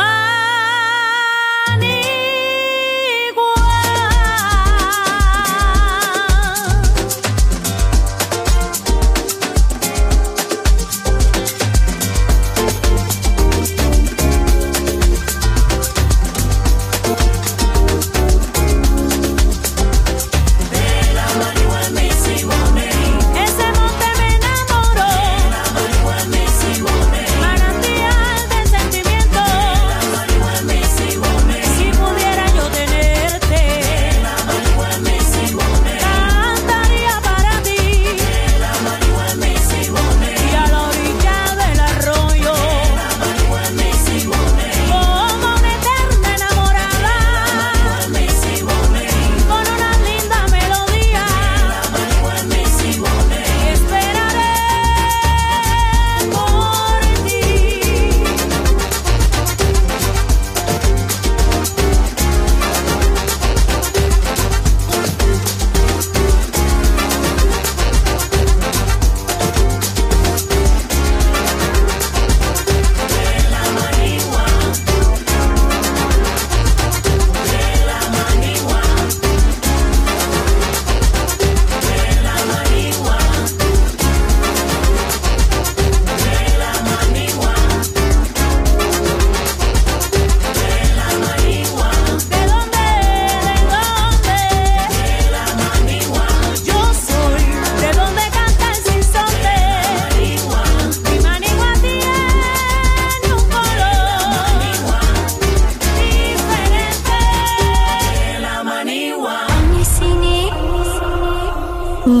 my